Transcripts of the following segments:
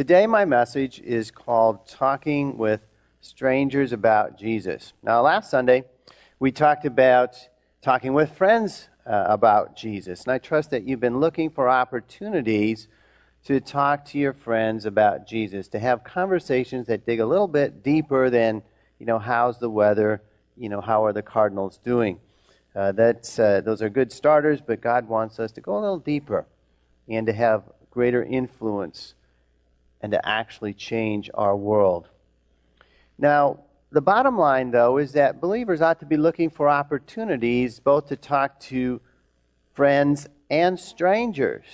Today, my message is called Talking with Strangers About Jesus. Now, last Sunday, we talked about talking with friends uh, about Jesus. And I trust that you've been looking for opportunities to talk to your friends about Jesus, to have conversations that dig a little bit deeper than, you know, how's the weather, you know, how are the Cardinals doing. Uh, that's, uh, those are good starters, but God wants us to go a little deeper and to have greater influence and to actually change our world. Now, the bottom line, though, is that believers ought to be looking for opportunities both to talk to friends and strangers.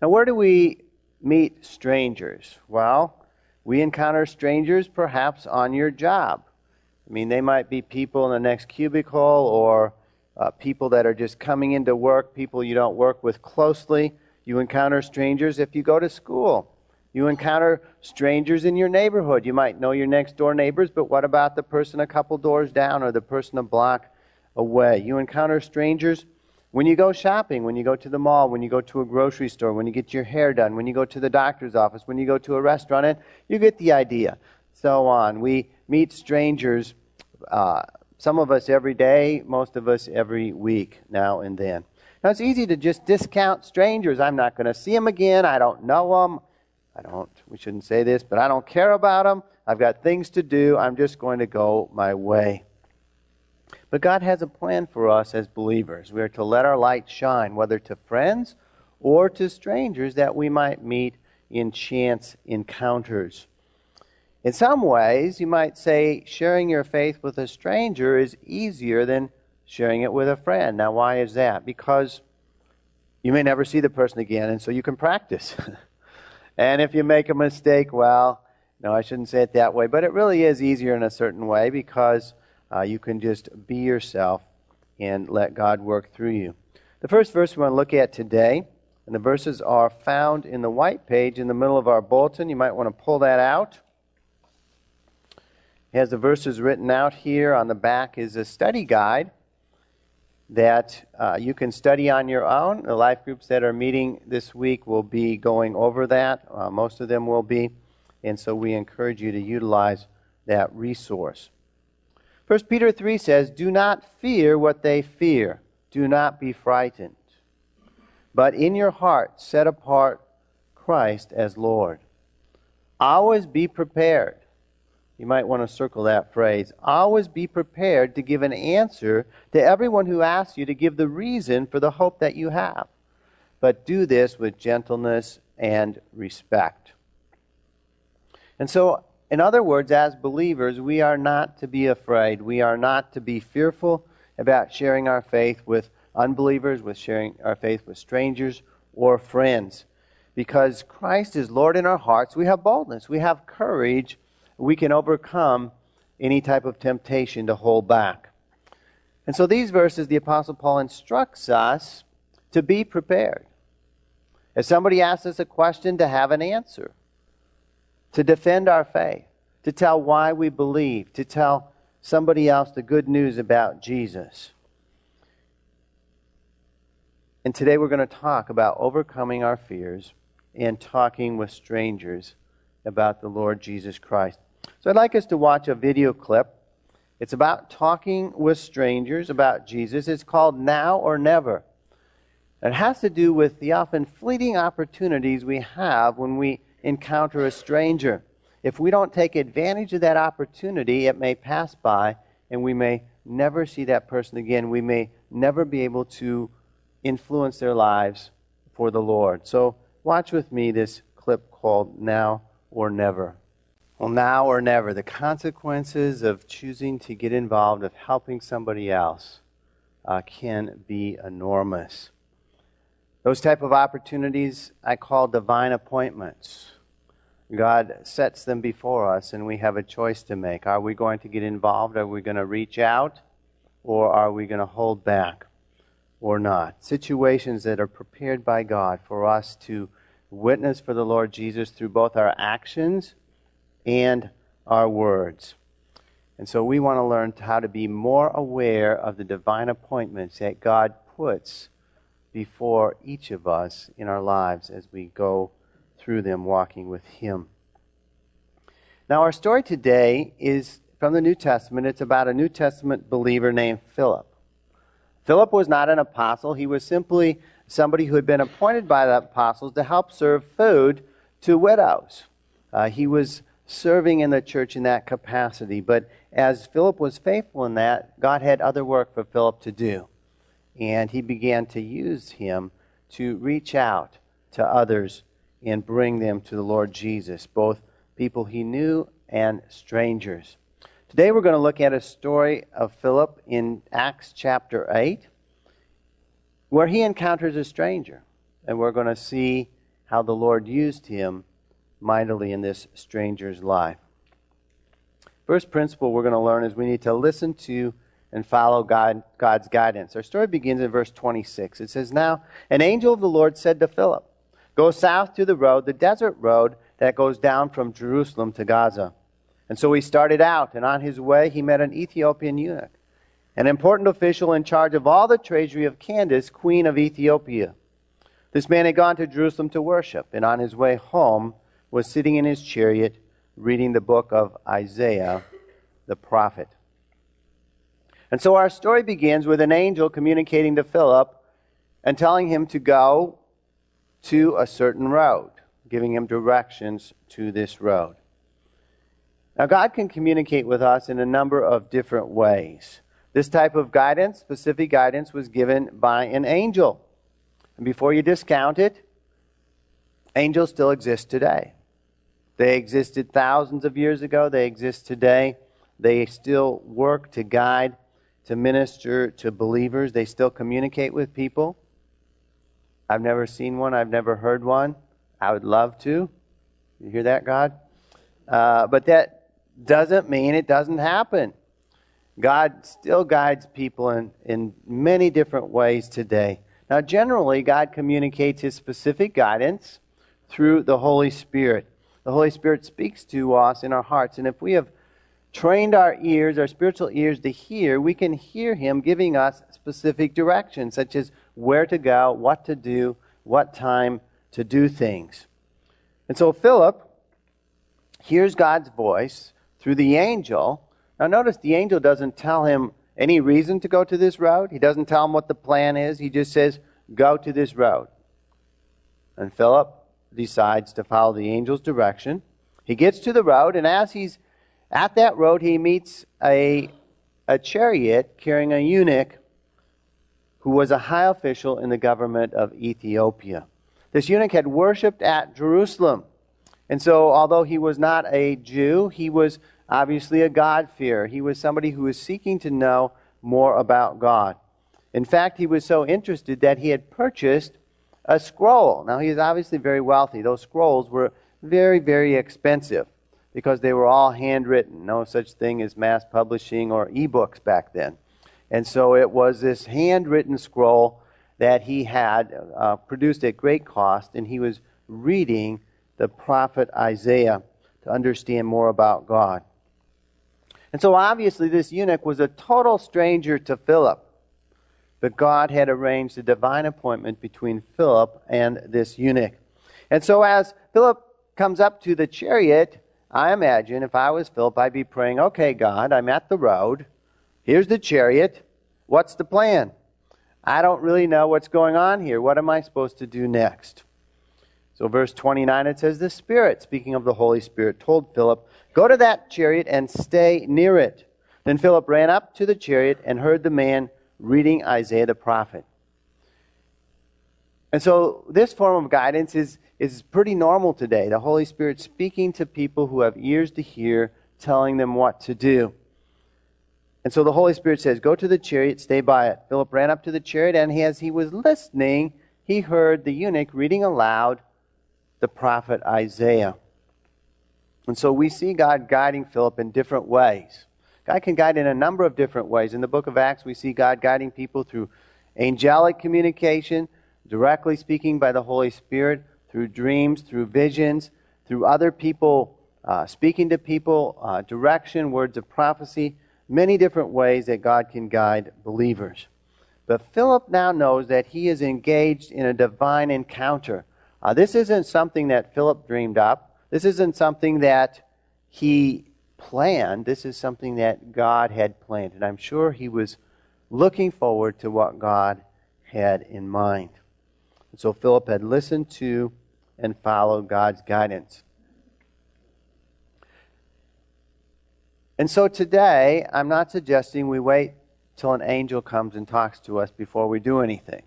Now, where do we meet strangers? Well, we encounter strangers perhaps on your job. I mean, they might be people in the next cubicle or uh, people that are just coming into work, people you don't work with closely. You encounter strangers if you go to school. You encounter strangers in your neighborhood. You might know your next door neighbors, but what about the person a couple doors down or the person a block away? You encounter strangers when you go shopping, when you go to the mall, when you go to a grocery store, when you get your hair done, when you go to the doctor's office, when you go to a restaurant, and you get the idea. So on. We meet strangers, uh, some of us every day, most of us every week, now and then. Now, it's easy to just discount strangers. I'm not going to see them again. I don't know them. I don't, we shouldn't say this, but I don't care about them. I've got things to do. I'm just going to go my way. But God has a plan for us as believers. We are to let our light shine, whether to friends or to strangers that we might meet in chance encounters. In some ways, you might say sharing your faith with a stranger is easier than sharing it with a friend. Now, why is that? Because you may never see the person again, and so you can practice. and if you make a mistake, well, no, I shouldn't say it that way, but it really is easier in a certain way because uh, you can just be yourself and let God work through you. The first verse we want to look at today, and the verses are found in the white page in the middle of our bulletin. You might want to pull that out. It has the verses written out here. On the back is a study guide that uh, you can study on your own. The life groups that are meeting this week will be going over that. Uh, most of them will be. And so we encourage you to utilize that resource. 1 Peter 3 says, Do not fear what they fear. Do not be frightened. But in your heart, set apart Christ as Lord. Always be prepared you might want to circle that phrase. Always be prepared to give an answer to everyone who asks you to give the reason for the hope that you have. But do this with gentleness and respect. And so, in other words, as believers, we are not to be afraid. We are not to be fearful about sharing our faith with unbelievers, with sharing our faith with strangers or friends. Because Christ is Lord in our hearts, we have boldness, we have courage we can overcome any type of temptation to hold back. And so these verses, the Apostle Paul instructs us to be prepared. If somebody asks us a question, to have an answer, to defend our faith, to tell why we believe, to tell somebody else the good news about Jesus. And today we're going to talk about overcoming our fears and talking with strangers about the Lord Jesus Christ. So I'd like us to watch a video clip. It's about talking with strangers about Jesus. It's called Now or Never. It has to do with the often fleeting opportunities we have when we encounter a stranger. If we don't take advantage of that opportunity, it may pass by and we may never see that person again. We may never be able to influence their lives for the Lord. So, watch with me this clip called Now or Never. Well, now or never, the consequences of choosing to get involved, of helping somebody else, uh, can be enormous. Those type of opportunities I call divine appointments. God sets them before us, and we have a choice to make. Are we going to get involved? Are we going to reach out? Or are we going to hold back? Or not? Situations that are prepared by God for us to witness for the Lord Jesus through both our actions and our words. And so we want to learn how to be more aware of the divine appointments that God puts before each of us in our lives as we go through them, walking with Him. Now, our story today is from the New Testament. It's about a New Testament believer named Philip. Philip was not an apostle, he was simply somebody who had been appointed by the apostles to help serve food to widows. Uh, he was serving in the church in that capacity. But as Philip was faithful in that, God had other work for Philip to do. And he began to use him to reach out to others and bring them to the Lord Jesus, both people he knew and strangers. Today we're going to look at a story of Philip in Acts chapter 8, where he encounters a stranger. And we're going to see how the Lord used him mightily in this stranger's life. First principle we're going to learn is we need to listen to and follow God, God's guidance. Our story begins in verse 26. It says, Now an angel of the Lord said to Philip, Go south to the road, the desert road that goes down from Jerusalem to Gaza. And so he started out, and on his way he met an Ethiopian eunuch, an important official in charge of all the treasury of Candace, queen of Ethiopia. This man had gone to Jerusalem to worship, and on his way home was sitting in his chariot reading the book of Isaiah the prophet. And so our story begins with an angel communicating to Philip and telling him to go to a certain road, giving him directions to this road. Now, God can communicate with us in a number of different ways. This type of guidance, specific guidance, was given by an angel. And before you discount it, angels still exist today. They existed thousands of years ago, they exist today. They still work to guide, to minister to believers. They still communicate with people. I've never seen one, I've never heard one. I would love to. You hear that, God? Uh, but that doesn't mean it doesn't happen. God still guides people in, in many different ways today. Now, generally, God communicates His specific guidance through the Holy Spirit the Holy Spirit speaks to us in our hearts. And if we have trained our ears, our spiritual ears, to hear, we can hear Him giving us specific directions, such as where to go, what to do, what time to do things. And so Philip hears God's voice through the angel. Now, notice the angel doesn't tell him any reason to go to this road. He doesn't tell him what the plan is. He just says, Go to this road. And Philip decides to follow the angel's direction. He gets to the road, and as he's at that road, he meets a, a chariot carrying a eunuch who was a high official in the government of Ethiopia. This eunuch had worshiped at Jerusalem. And so, although he was not a Jew, he was obviously a God-fearer. He was somebody who was seeking to know more about God. In fact, he was so interested that he had purchased a scroll. Now, he is obviously very wealthy. Those scrolls were very, very expensive because they were all handwritten. No such thing as mass publishing or ebooks back then. And so it was this handwritten scroll that he had uh, produced at great cost, and he was reading the prophet Isaiah to understand more about God. And so obviously, this eunuch was a total stranger to Philip. But God had arranged a divine appointment between Philip and this eunuch. And so as Philip comes up to the chariot, I imagine if I was Philip, I'd be praying, okay, God, I'm at the road. Here's the chariot. What's the plan? I don't really know what's going on here. What am I supposed to do next? So, verse 29, it says, The Spirit, speaking of the Holy Spirit, told Philip, Go to that chariot and stay near it. Then Philip ran up to the chariot and heard the man reading Isaiah the prophet. And so this form of guidance is, is pretty normal today. The Holy Spirit speaking to people who have ears to hear, telling them what to do. And so the Holy Spirit says, Go to the chariot, stay by it. Philip ran up to the chariot, and as he was listening, he heard the eunuch reading aloud the prophet Isaiah. And so we see God guiding Philip in different ways. God can guide in a number of different ways. In the book of Acts, we see God guiding people through angelic communication, directly speaking by the Holy Spirit, through dreams, through visions, through other people uh, speaking to people, uh, direction, words of prophecy, many different ways that God can guide believers. But Philip now knows that he is engaged in a divine encounter, Uh, this isn't something that Philip dreamed up. This isn't something that he planned. This is something that God had planned. And I'm sure he was looking forward to what God had in mind. And so Philip had listened to and followed God's guidance. And so today, I'm not suggesting we wait till an angel comes and talks to us before we do anything,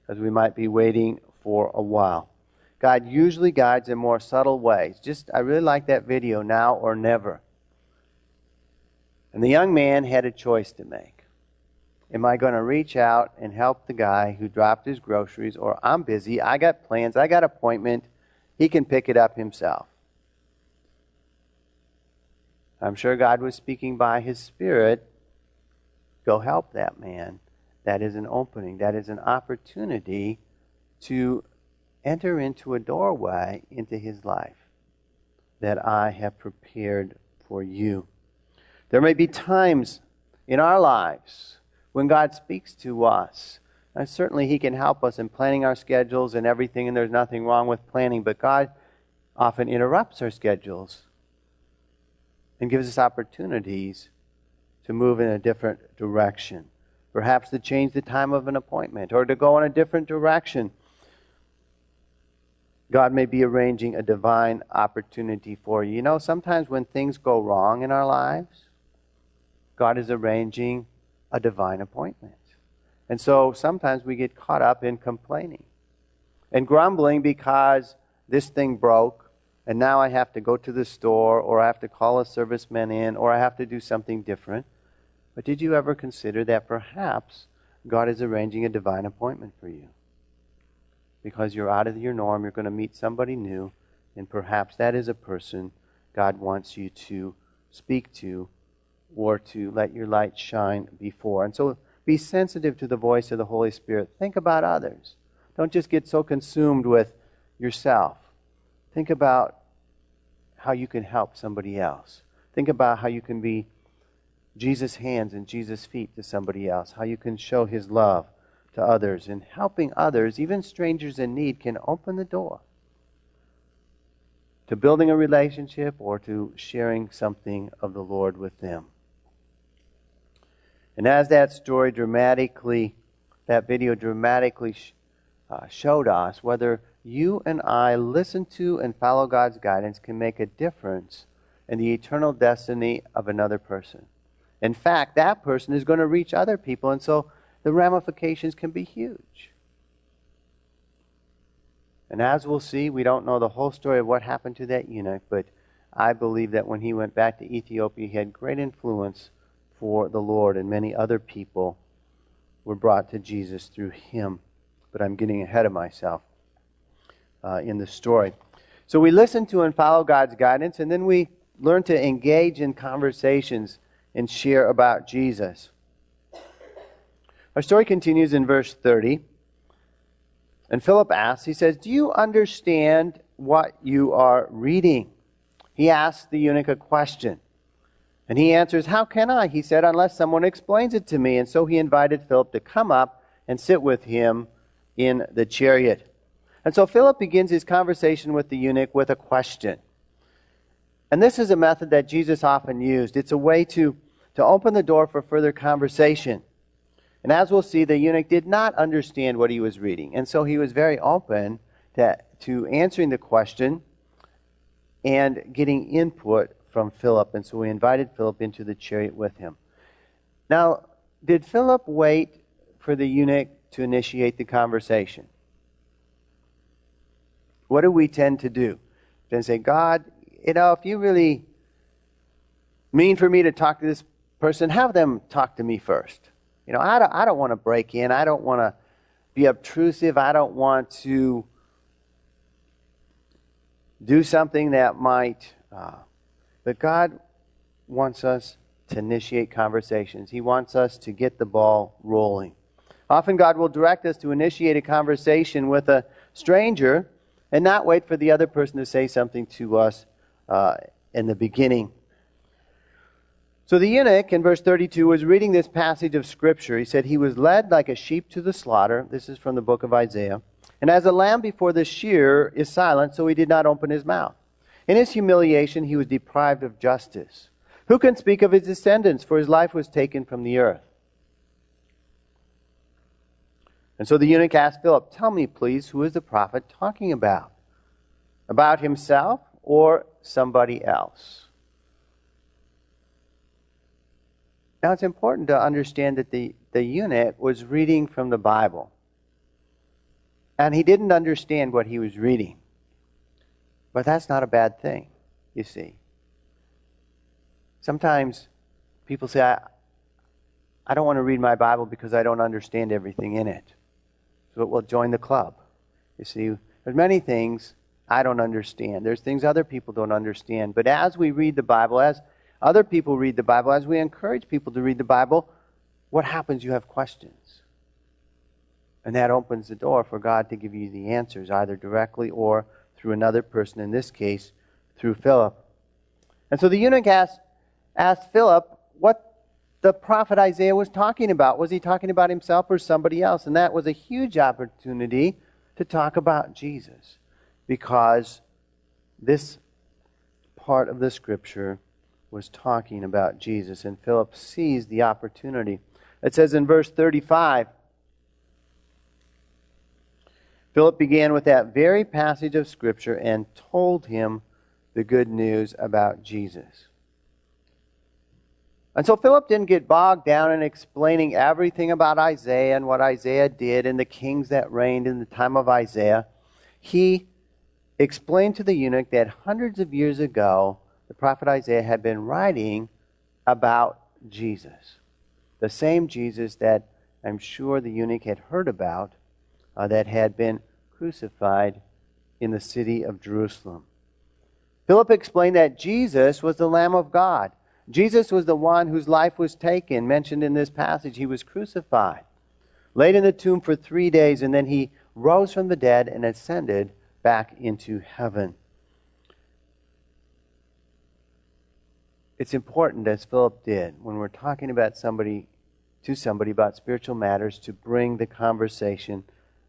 because we might be waiting for a while. God usually guides in more subtle ways. Just, I really like that video, now or never. And the young man had a choice to make. Am I going to reach out and help the guy who dropped his groceries, or I'm busy, I got plans, I got appointment, he can pick it up himself? I'm sure God was speaking by his Spirit. Go help that man. That is an opening, that is an opportunity to enter into a doorway into his life that I have prepared for you. There may be times in our lives when God speaks to us. And certainly, He can help us in planning our schedules and everything, and there's nothing wrong with planning. But God often interrupts our schedules and gives us opportunities to move in a different direction. Perhaps to change the time of an appointment or to go in a different direction. God may be arranging a divine opportunity for you. You know, sometimes when things go wrong in our lives, God is arranging a divine appointment. And so sometimes we get caught up in complaining and grumbling because this thing broke and now I have to go to the store or I have to call a serviceman in or I have to do something different. But did you ever consider that perhaps God is arranging a divine appointment for you? Because you're out of your norm, you're going to meet somebody new, and perhaps that is a person God wants you to speak to or to let your light shine before. And so be sensitive to the voice of the Holy Spirit. Think about others. Don't just get so consumed with yourself. Think about how you can help somebody else. Think about how you can be Jesus' hands and Jesus' feet to somebody else, how you can show his love to others. And helping others, even strangers in need, can open the door to building a relationship or to sharing something of the Lord with them. And as that story dramatically, that video dramatically uh, showed us, whether you and I listen to and follow God's guidance can make a difference in the eternal destiny of another person. In fact, that person is going to reach other people, and so the ramifications can be huge. And as we'll see, we don't know the whole story of what happened to that eunuch, but I believe that when he went back to Ethiopia, he had great influence for the Lord, and many other people were brought to Jesus through him. But I'm getting ahead of myself uh, in the story. So we listen to and follow God's guidance, and then we learn to engage in conversations and share about Jesus. Our story continues in verse 30. And Philip asks, he says, Do you understand what you are reading? He asks the eunuch a question. And he answers, How can I? He said, Unless someone explains it to me. And so he invited Philip to come up and sit with him in the chariot. And so Philip begins his conversation with the eunuch with a question. And this is a method that Jesus often used. It's a way to, to open the door for further conversation. And as we'll see, the eunuch did not understand what he was reading. And so he was very open to, to answering the question and getting input from Philip, and so we invited Philip into the chariot with him. Now, did Philip wait for the eunuch to initiate the conversation? What do we tend to do? Then say, God, you know, if you really mean for me to talk to this person, have them talk to me first. You know, I don't, I don't want to break in. I don't want to be obtrusive. I don't want to do something that might uh, but God wants us to initiate conversations. He wants us to get the ball rolling. Often, God will direct us to initiate a conversation with a stranger and not wait for the other person to say something to us uh, in the beginning. So the eunuch in verse 32 was reading this passage of Scripture. He said, He was led like a sheep to the slaughter. This is from the book of Isaiah. And as a lamb before the shear is silent, so he did not open his mouth. In his humiliation, he was deprived of justice. Who can speak of his descendants? For his life was taken from the earth. And so the eunuch asked Philip, Tell me, please, who is the prophet talking about? About himself or somebody else? Now it's important to understand that the, the eunuch was reading from the Bible. And he didn't understand what he was reading. But that's not a bad thing, you see. Sometimes people say, I, I don't want to read my Bible because I don't understand everything in it. So it will join the club. You see, there's many things I don't understand. There's things other people don't understand. But as we read the Bible, as other people read the Bible, as we encourage people to read the Bible, what happens? You have questions. And that opens the door for God to give you the answers, either directly or through another person, in this case, through Philip. And so the eunuch asked, asked Philip what the prophet Isaiah was talking about. Was he talking about himself or somebody else? And that was a huge opportunity to talk about Jesus because this part of the scripture was talking about Jesus, and Philip seized the opportunity. It says in verse 35 Philip began with that very passage of Scripture and told him the good news about Jesus. And so Philip didn't get bogged down in explaining everything about Isaiah and what Isaiah did and the kings that reigned in the time of Isaiah. He explained to the eunuch that hundreds of years ago, the prophet Isaiah had been writing about Jesus. The same Jesus that I'm sure the eunuch had heard about Uh, that had been crucified in the city of Jerusalem. Philip explained that Jesus was the Lamb of God. Jesus was the one whose life was taken, mentioned in this passage. He was crucified, laid in the tomb for three days, and then he rose from the dead and ascended back into heaven. It's important, as Philip did, when we're talking about somebody to somebody about spiritual matters, to bring the conversation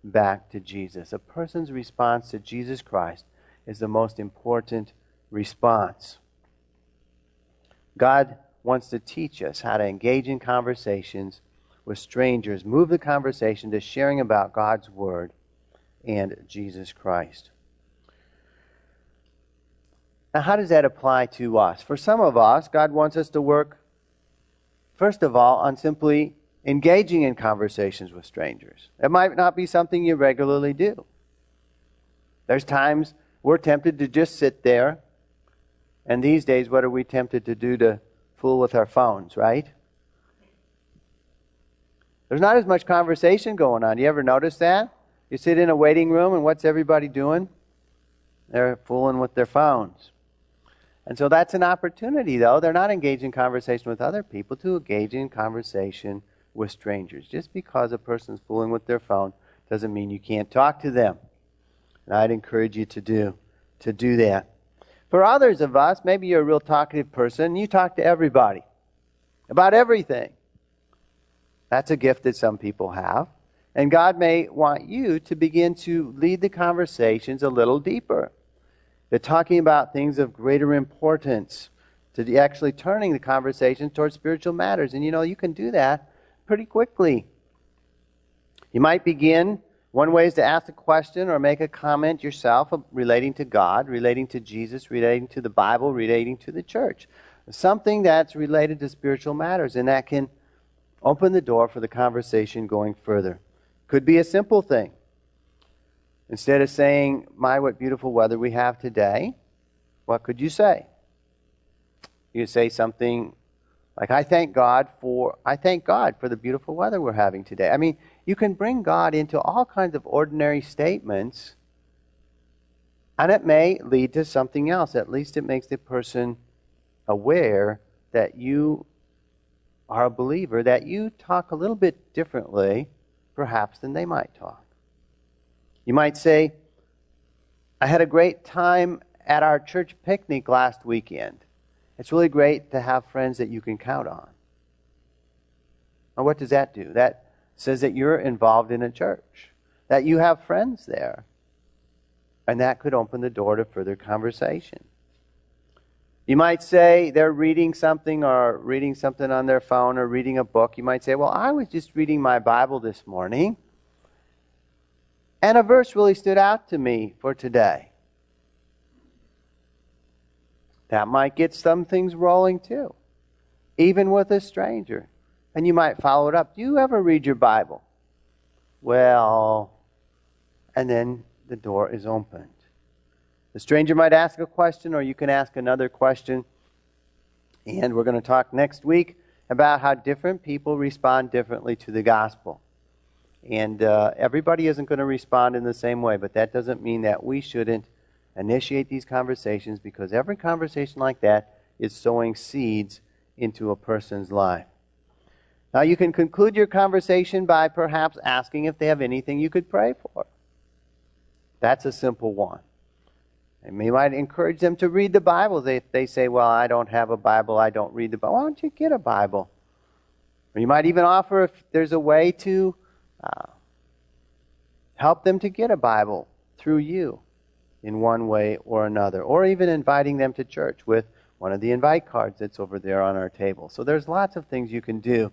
back to Jesus. A person's response to Jesus Christ is the most important response. God wants to teach us how to engage in conversations with strangers, move the conversation to sharing about God's Word and Jesus Christ. Now, how does that apply to us? For some of us, God wants us to work, first of all, on simply engaging in conversations with strangers. It might not be something you regularly do. There's times we're tempted to just sit there, and these days, what are we tempted to do to fool with our phones, right? There's not as much conversation going on. You ever notice that? You sit in a waiting room, and what's everybody doing? They're fooling with their phones. And so that's an opportunity, though. They're not engaging in conversation with other people, to engage in conversation with strangers. Just because a person's fooling with their phone doesn't mean you can't talk to them. And I'd encourage you to do to do that. For others of us, maybe you're a real talkative person, you talk to everybody about everything. That's a gift that some people have. And God may want you to begin to lead the conversations a little deeper. They're talking about things of greater importance, to actually turning the conversation towards spiritual matters. And you know, you can do that pretty quickly. You might begin, one way is to ask a question or make a comment yourself relating to God, relating to Jesus, relating to the Bible, relating to the church. Something that's related to spiritual matters, and that can open the door for the conversation going further. Could be a simple thing. Instead of saying, My, what beautiful weather we have today, what could you say? You say something like I thank God for I thank God for the beautiful weather we're having today. I mean, you can bring God into all kinds of ordinary statements and it may lead to something else. At least it makes the person aware that you are a believer, that you talk a little bit differently, perhaps, than they might talk. You might say, I had a great time at our church picnic last weekend. It's really great to have friends that you can count on. Now, what does that do? That says that you're involved in a church. that you have friends there. And that could open the door to further conversation. You might say they're reading something or reading something on their phone or reading a book. You might say, Well, I was just reading my Bible this morning, and a verse really stood out to me for today. That might get some things rolling too, even with a stranger. And you might follow it up. Do you ever read your Bible? Well, and then the door is opened. The stranger might ask a question, or you can ask another question. And we're going to talk next week about how different people respond differently to the gospel. And uh, everybody isn't going to respond in the same way, but that doesn't mean that we shouldn't initiate these conversations because every conversation like that is sowing seeds into a person's life. Now, you can conclude your conversation by perhaps asking if they have anything you could pray for. That's a simple one. And you might encourage them to read the Bible. If they say, Well, I don't have a Bible, I don't read the Bible, why don't you get a Bible? Or you might even offer if there's a way to uh, help them to get a Bible through you in one way or another. Or even inviting them to church with one of the invite cards that's over there on our table. So there's lots of things you can do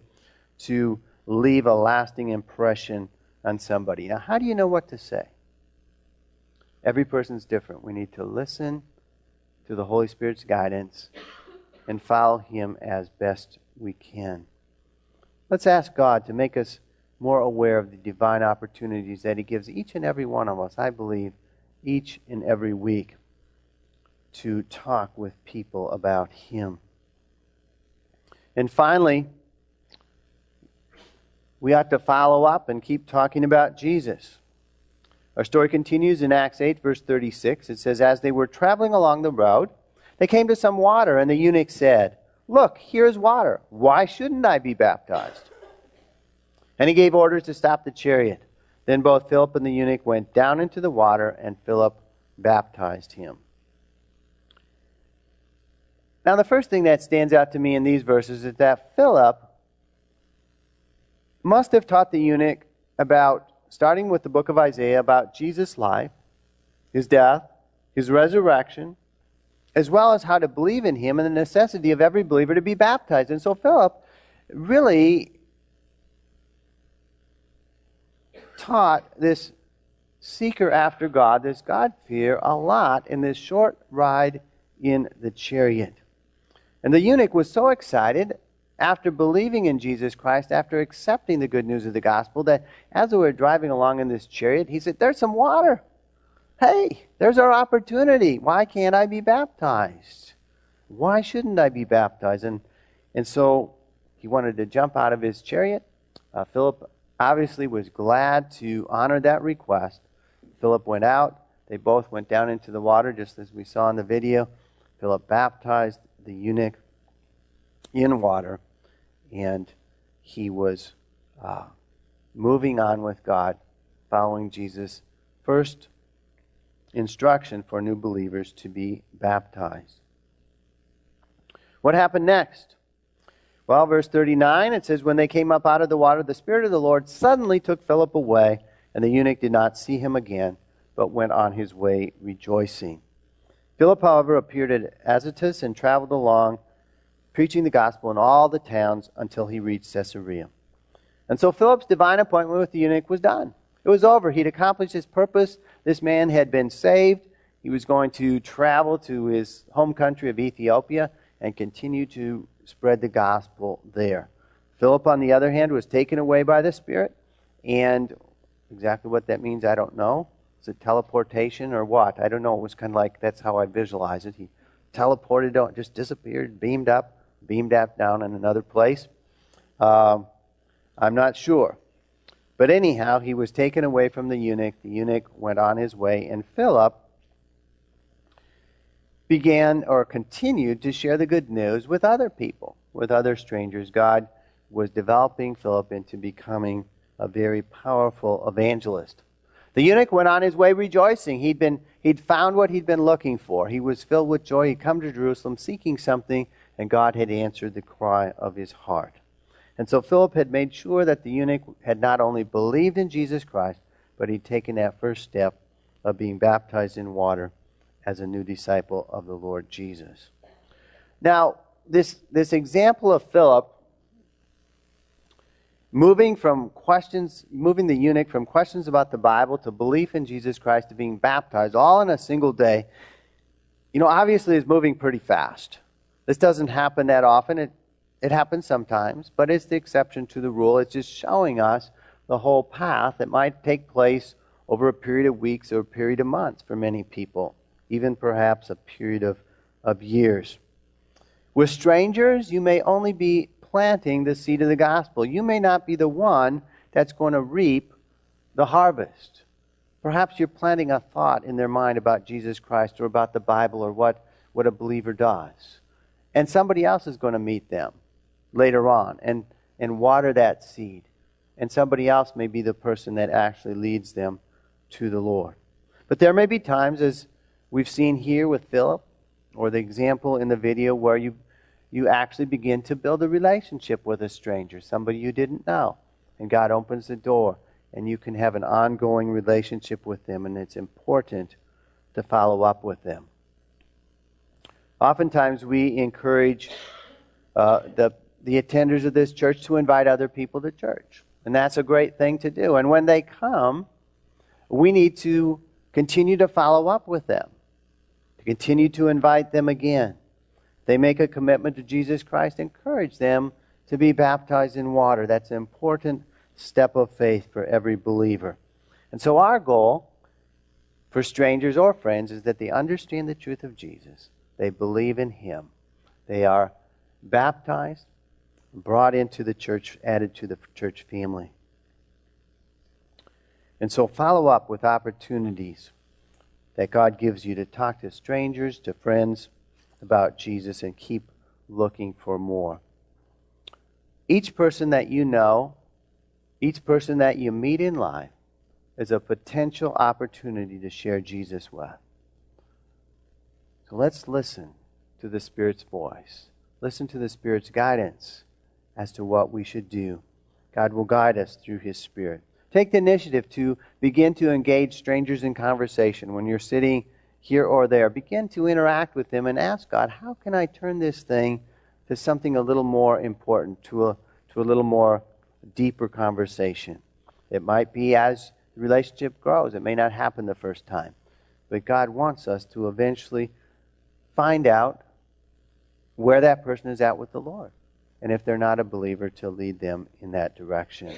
to leave a lasting impression on somebody. Now, how do you know what to say? Every person's different. We need to listen to the Holy Spirit's guidance and follow Him as best we can. Let's ask God to make us more aware of the divine opportunities that He gives each and every one of us, I believe, each and every week to talk with people about Him. And finally, we ought to follow up and keep talking about Jesus. Our story continues in Acts 8, verse 36. It says, As they were traveling along the road, they came to some water, and the eunuch said, Look, here's water. Why shouldn't I be baptized? And he gave orders to stop the chariot. Then both Philip and the eunuch went down into the water, and Philip baptized him. Now, the first thing that stands out to me in these verses is that Philip must have taught the eunuch about starting with the book of Isaiah, about Jesus' life, his death, his resurrection, as well as how to believe in him and the necessity of every believer to be baptized. And so Philip really taught this seeker after God, this God fear, a lot in this short ride in the chariot. And the eunuch was so excited after believing in Jesus Christ, after accepting the good news of the gospel, that as we were driving along in this chariot, he said, There's some water. Hey, there's our opportunity. Why can't I be baptized? Why shouldn't I be baptized? And, and so he wanted to jump out of his chariot. Uh, Philip obviously was glad to honor that request. Philip went out. They both went down into the water, just as we saw in the video. Philip baptized the eunuch in water and he was uh, moving on with God, following Jesus' first instruction for new believers to be baptized. What happened next? Well, verse 39, it says, When they came up out of the water, the Spirit of the Lord suddenly took Philip away, and the eunuch did not see him again, but went on his way rejoicing. Philip, however, appeared at Azotus and traveled along preaching the gospel in all the towns until he reached Caesarea. And so Philip's divine appointment with the eunuch was done. It was over. He'd accomplished his purpose. This man had been saved. He was going to travel to his home country of Ethiopia and continue to spread the gospel there. Philip, on the other hand, was taken away by the Spirit. And exactly what that means, I don't know. Is it teleportation or what? I don't know. It was kind of like that's how I visualize it. He teleported, just disappeared, beamed up beamed up down in another place. Um, I'm not sure. But anyhow, he was taken away from the eunuch. The eunuch went on his way, and Philip began or continued to share the good news with other people, with other strangers. God was developing Philip into becoming a very powerful evangelist. The eunuch went on his way rejoicing. He'd, been, he'd found what he'd been looking for. He was filled with joy. He'd come to Jerusalem seeking something and God had answered the cry of his heart. And so Philip had made sure that the eunuch had not only believed in Jesus Christ, but he'd taken that first step of being baptized in water as a new disciple of the Lord Jesus. Now, this, this example of Philip moving from questions, moving the eunuch from questions about the Bible to belief in Jesus Christ to being baptized all in a single day, you know, obviously is moving pretty fast. This doesn't happen that often. It, it happens sometimes, but it's the exception to the rule. It's just showing us the whole path that might take place over a period of weeks or a period of months for many people, even perhaps a period of, of years. With strangers, you may only be planting the seed of the gospel. You may not be the one that's going to reap the harvest. Perhaps you're planting a thought in their mind about Jesus Christ or about the Bible or what, what a believer does. And somebody else is going to meet them later on and, and water that seed. And somebody else may be the person that actually leads them to the Lord. But there may be times, as we've seen here with Philip, or the example in the video, where you, you actually begin to build a relationship with a stranger, somebody you didn't know. And God opens the door, and you can have an ongoing relationship with them, and it's important to follow up with them. Oftentimes, we encourage uh, the, the attenders of this church to invite other people to church. And that's a great thing to do. And when they come, we need to continue to follow up with them, continue to invite them again. They make a commitment to Jesus Christ, encourage them to be baptized in water. That's an important step of faith for every believer. And so, our goal for strangers or friends is that they understand the truth of Jesus, they believe in Him, they are baptized, brought into the church, added to the church family. And so follow up with opportunities that God gives you to talk to strangers, to friends about Jesus, and keep looking for more. Each person that you know, each person that you meet in life, is a potential opportunity to share Jesus with. So let's listen to the Spirit's voice. Listen to the Spirit's guidance as to what we should do. God will guide us through His Spirit. Take the initiative to begin to engage strangers in conversation when you're sitting here or there. Begin to interact with them and ask God, how can I turn this thing to something a little more important, to a, to a little more deeper conversation? It might be as the relationship grows. It may not happen the first time. But God wants us to eventually find out where that person is at with the Lord. And if they're not a believer, to lead them in that direction.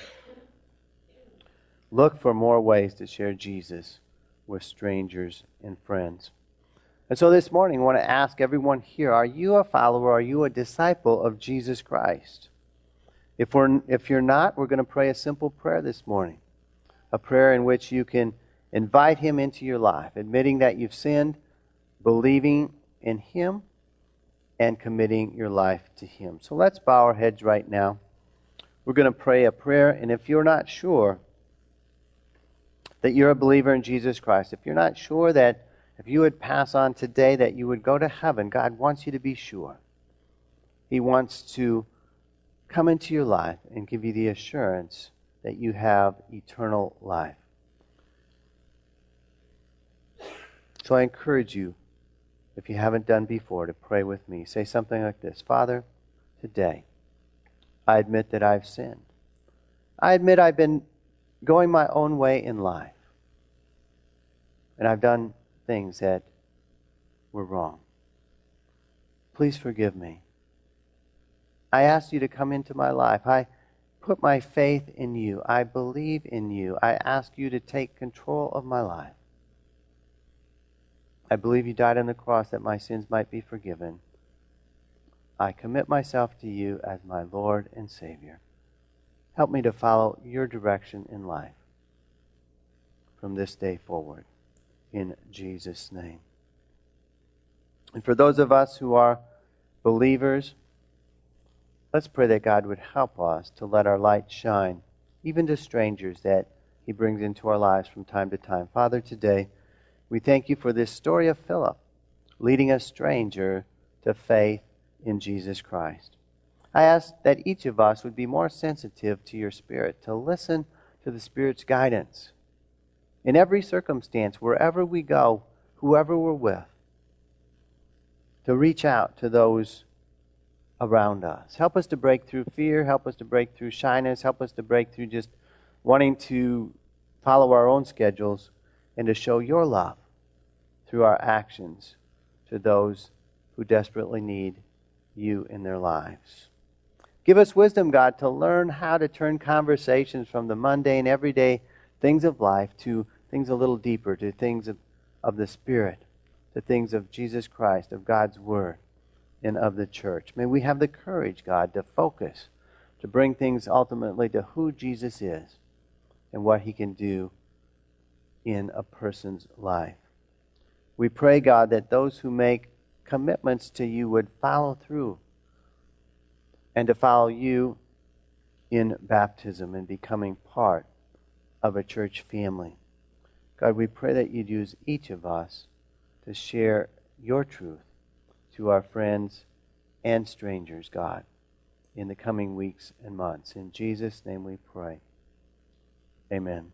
Look for more ways to share Jesus with strangers and friends. And so this morning, I want to ask everyone here are you a follower? Are you a disciple of Jesus Christ? If, we're, if you're not, we're going to pray a simple prayer this morning. A prayer in which you can invite Him into your life, admitting that you've sinned, believing in Him, and committing your life to Him. So let's bow our heads right now. We're going to pray a prayer, and if you're not sure, that you're a believer in Jesus Christ, if you're not sure that if you would pass on today that you would go to heaven, God wants you to be sure. He wants to come into your life and give you the assurance that you have eternal life. So I encourage you, if you haven't done before, to pray with me. Say something like this Father, today I admit that I've sinned. I admit I've been going my own way in life. And I've done things that were wrong. Please forgive me. I ask you to come into my life. I put my faith in you. I believe in you. I ask you to take control of my life. I believe you died on the cross that my sins might be forgiven. I commit myself to you as my Lord and Savior. Help me to follow your direction in life from this day forward. In Jesus' name. And for those of us who are believers, let's pray that God would help us to let our light shine, even to strangers that He brings into our lives from time to time. Father, today we thank you for this story of Philip leading a stranger to faith in Jesus Christ. I ask that each of us would be more sensitive to your Spirit, to listen to the Spirit's guidance, in every circumstance, wherever we go, whoever we're with, to reach out to those around us. Help us to break through fear. Help us to break through shyness. Help us to break through just wanting to follow our own schedules and to show your love through our actions to those who desperately need you in their lives. Give us wisdom, God, to learn how to turn conversations from the mundane, everyday things of life to things a little deeper, to things of, of the Spirit, to things of Jesus Christ, of God's Word, and of the church. May we have the courage, God, to focus, to bring things ultimately to who Jesus is and what he can do in a person's life. We pray, God, that those who make commitments to you would follow through and to follow you in baptism and becoming part of a church family. God, we pray that you'd use each of us to share your truth to our friends and strangers, God, in the coming weeks and months. In Jesus' name we pray. Amen.